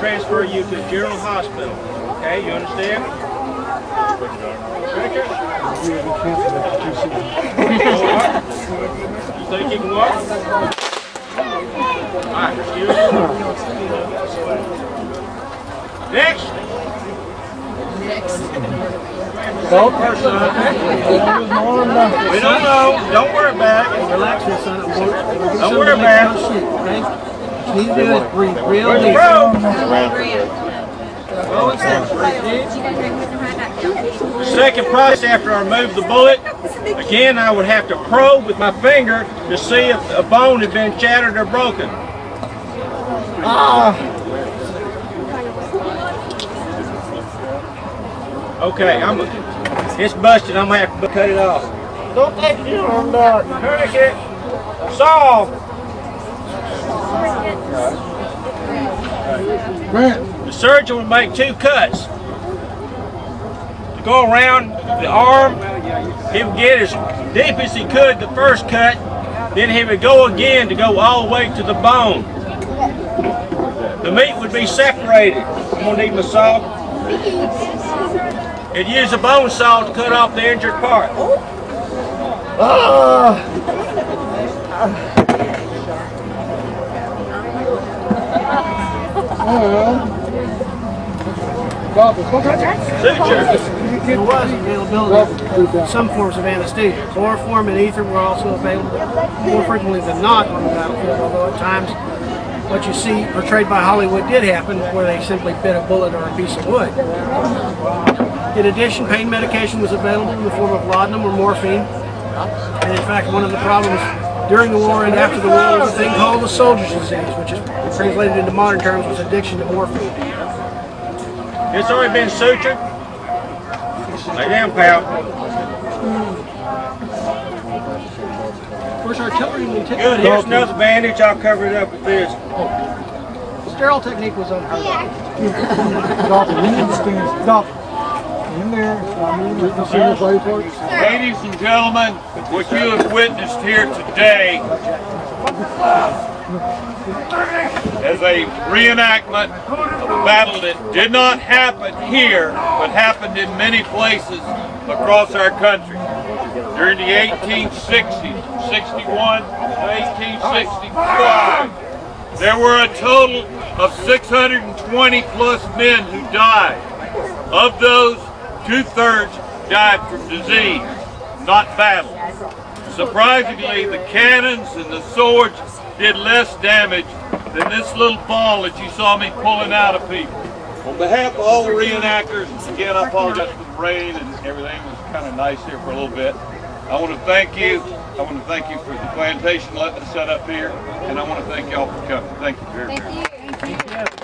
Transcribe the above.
transfer you to General Hospital. Okay, you understand? You think you can walk? Alright, excuse me. Next. Don't person. We don't know. Don't worry about it. Relax son. Don't worry about it. Okay? What you need to do is breathe real deep. probe? Slow and steady. Breathe deep. The second process after I remove the bullet, again I would have to probe with my finger to see if a bone had been shattered or broken. Ah. Okay, I'm it's busted. I'm gonna have to cut it off. Don't take it on that. Tourniquet. Saw. The surgeon would make two cuts. To go around the arm, he would get as deep as he could the first cut, then he would go again to go all the way to the bone. The meat would be separated. I'm gonna need my saw. It'd use a bone saw to cut off the injured part. Suture. There was availability of some forms of anesthesia. Chloroform and ether were also available more frequently than not on the battlefield, although at times what you see portrayed by Hollywood did happen where they simply bit a bullet or a piece of wood. In addition, pain medication was available in the form of laudanum or morphine. And in fact, one of the problems during the war and after the war there was a thing called the soldier's disease, which is translated into modern terms was addiction to morphine. It's already been sutured. Lay down, pal. Of course, artillery and Good, here's another bandage. I'll cover it up with this. the Sterile technique was unheard of. Doctor, you need to stand. Doctor, in there. I mean, with the single blade parts. Ladies and gentlemen, what you have witnessed here today is a reenactment of a battle that did not happen here, but happened in many places across our country. During the 1860s, 61 to 1865, there were a total of 620 plus men who died. Of those, two-thirds died from disease, not battle. Surprisingly, the cannons and the swords did less damage than this little ball that you saw me pulling out of people. On behalf of all the reenactors, again, I apologize for the rain and everything. It was kind of nice here for a little bit. I want to thank you. I want to thank you for the plantation letting us set up here, and I want to thank y'all for coming. Thank you very much. Thank you.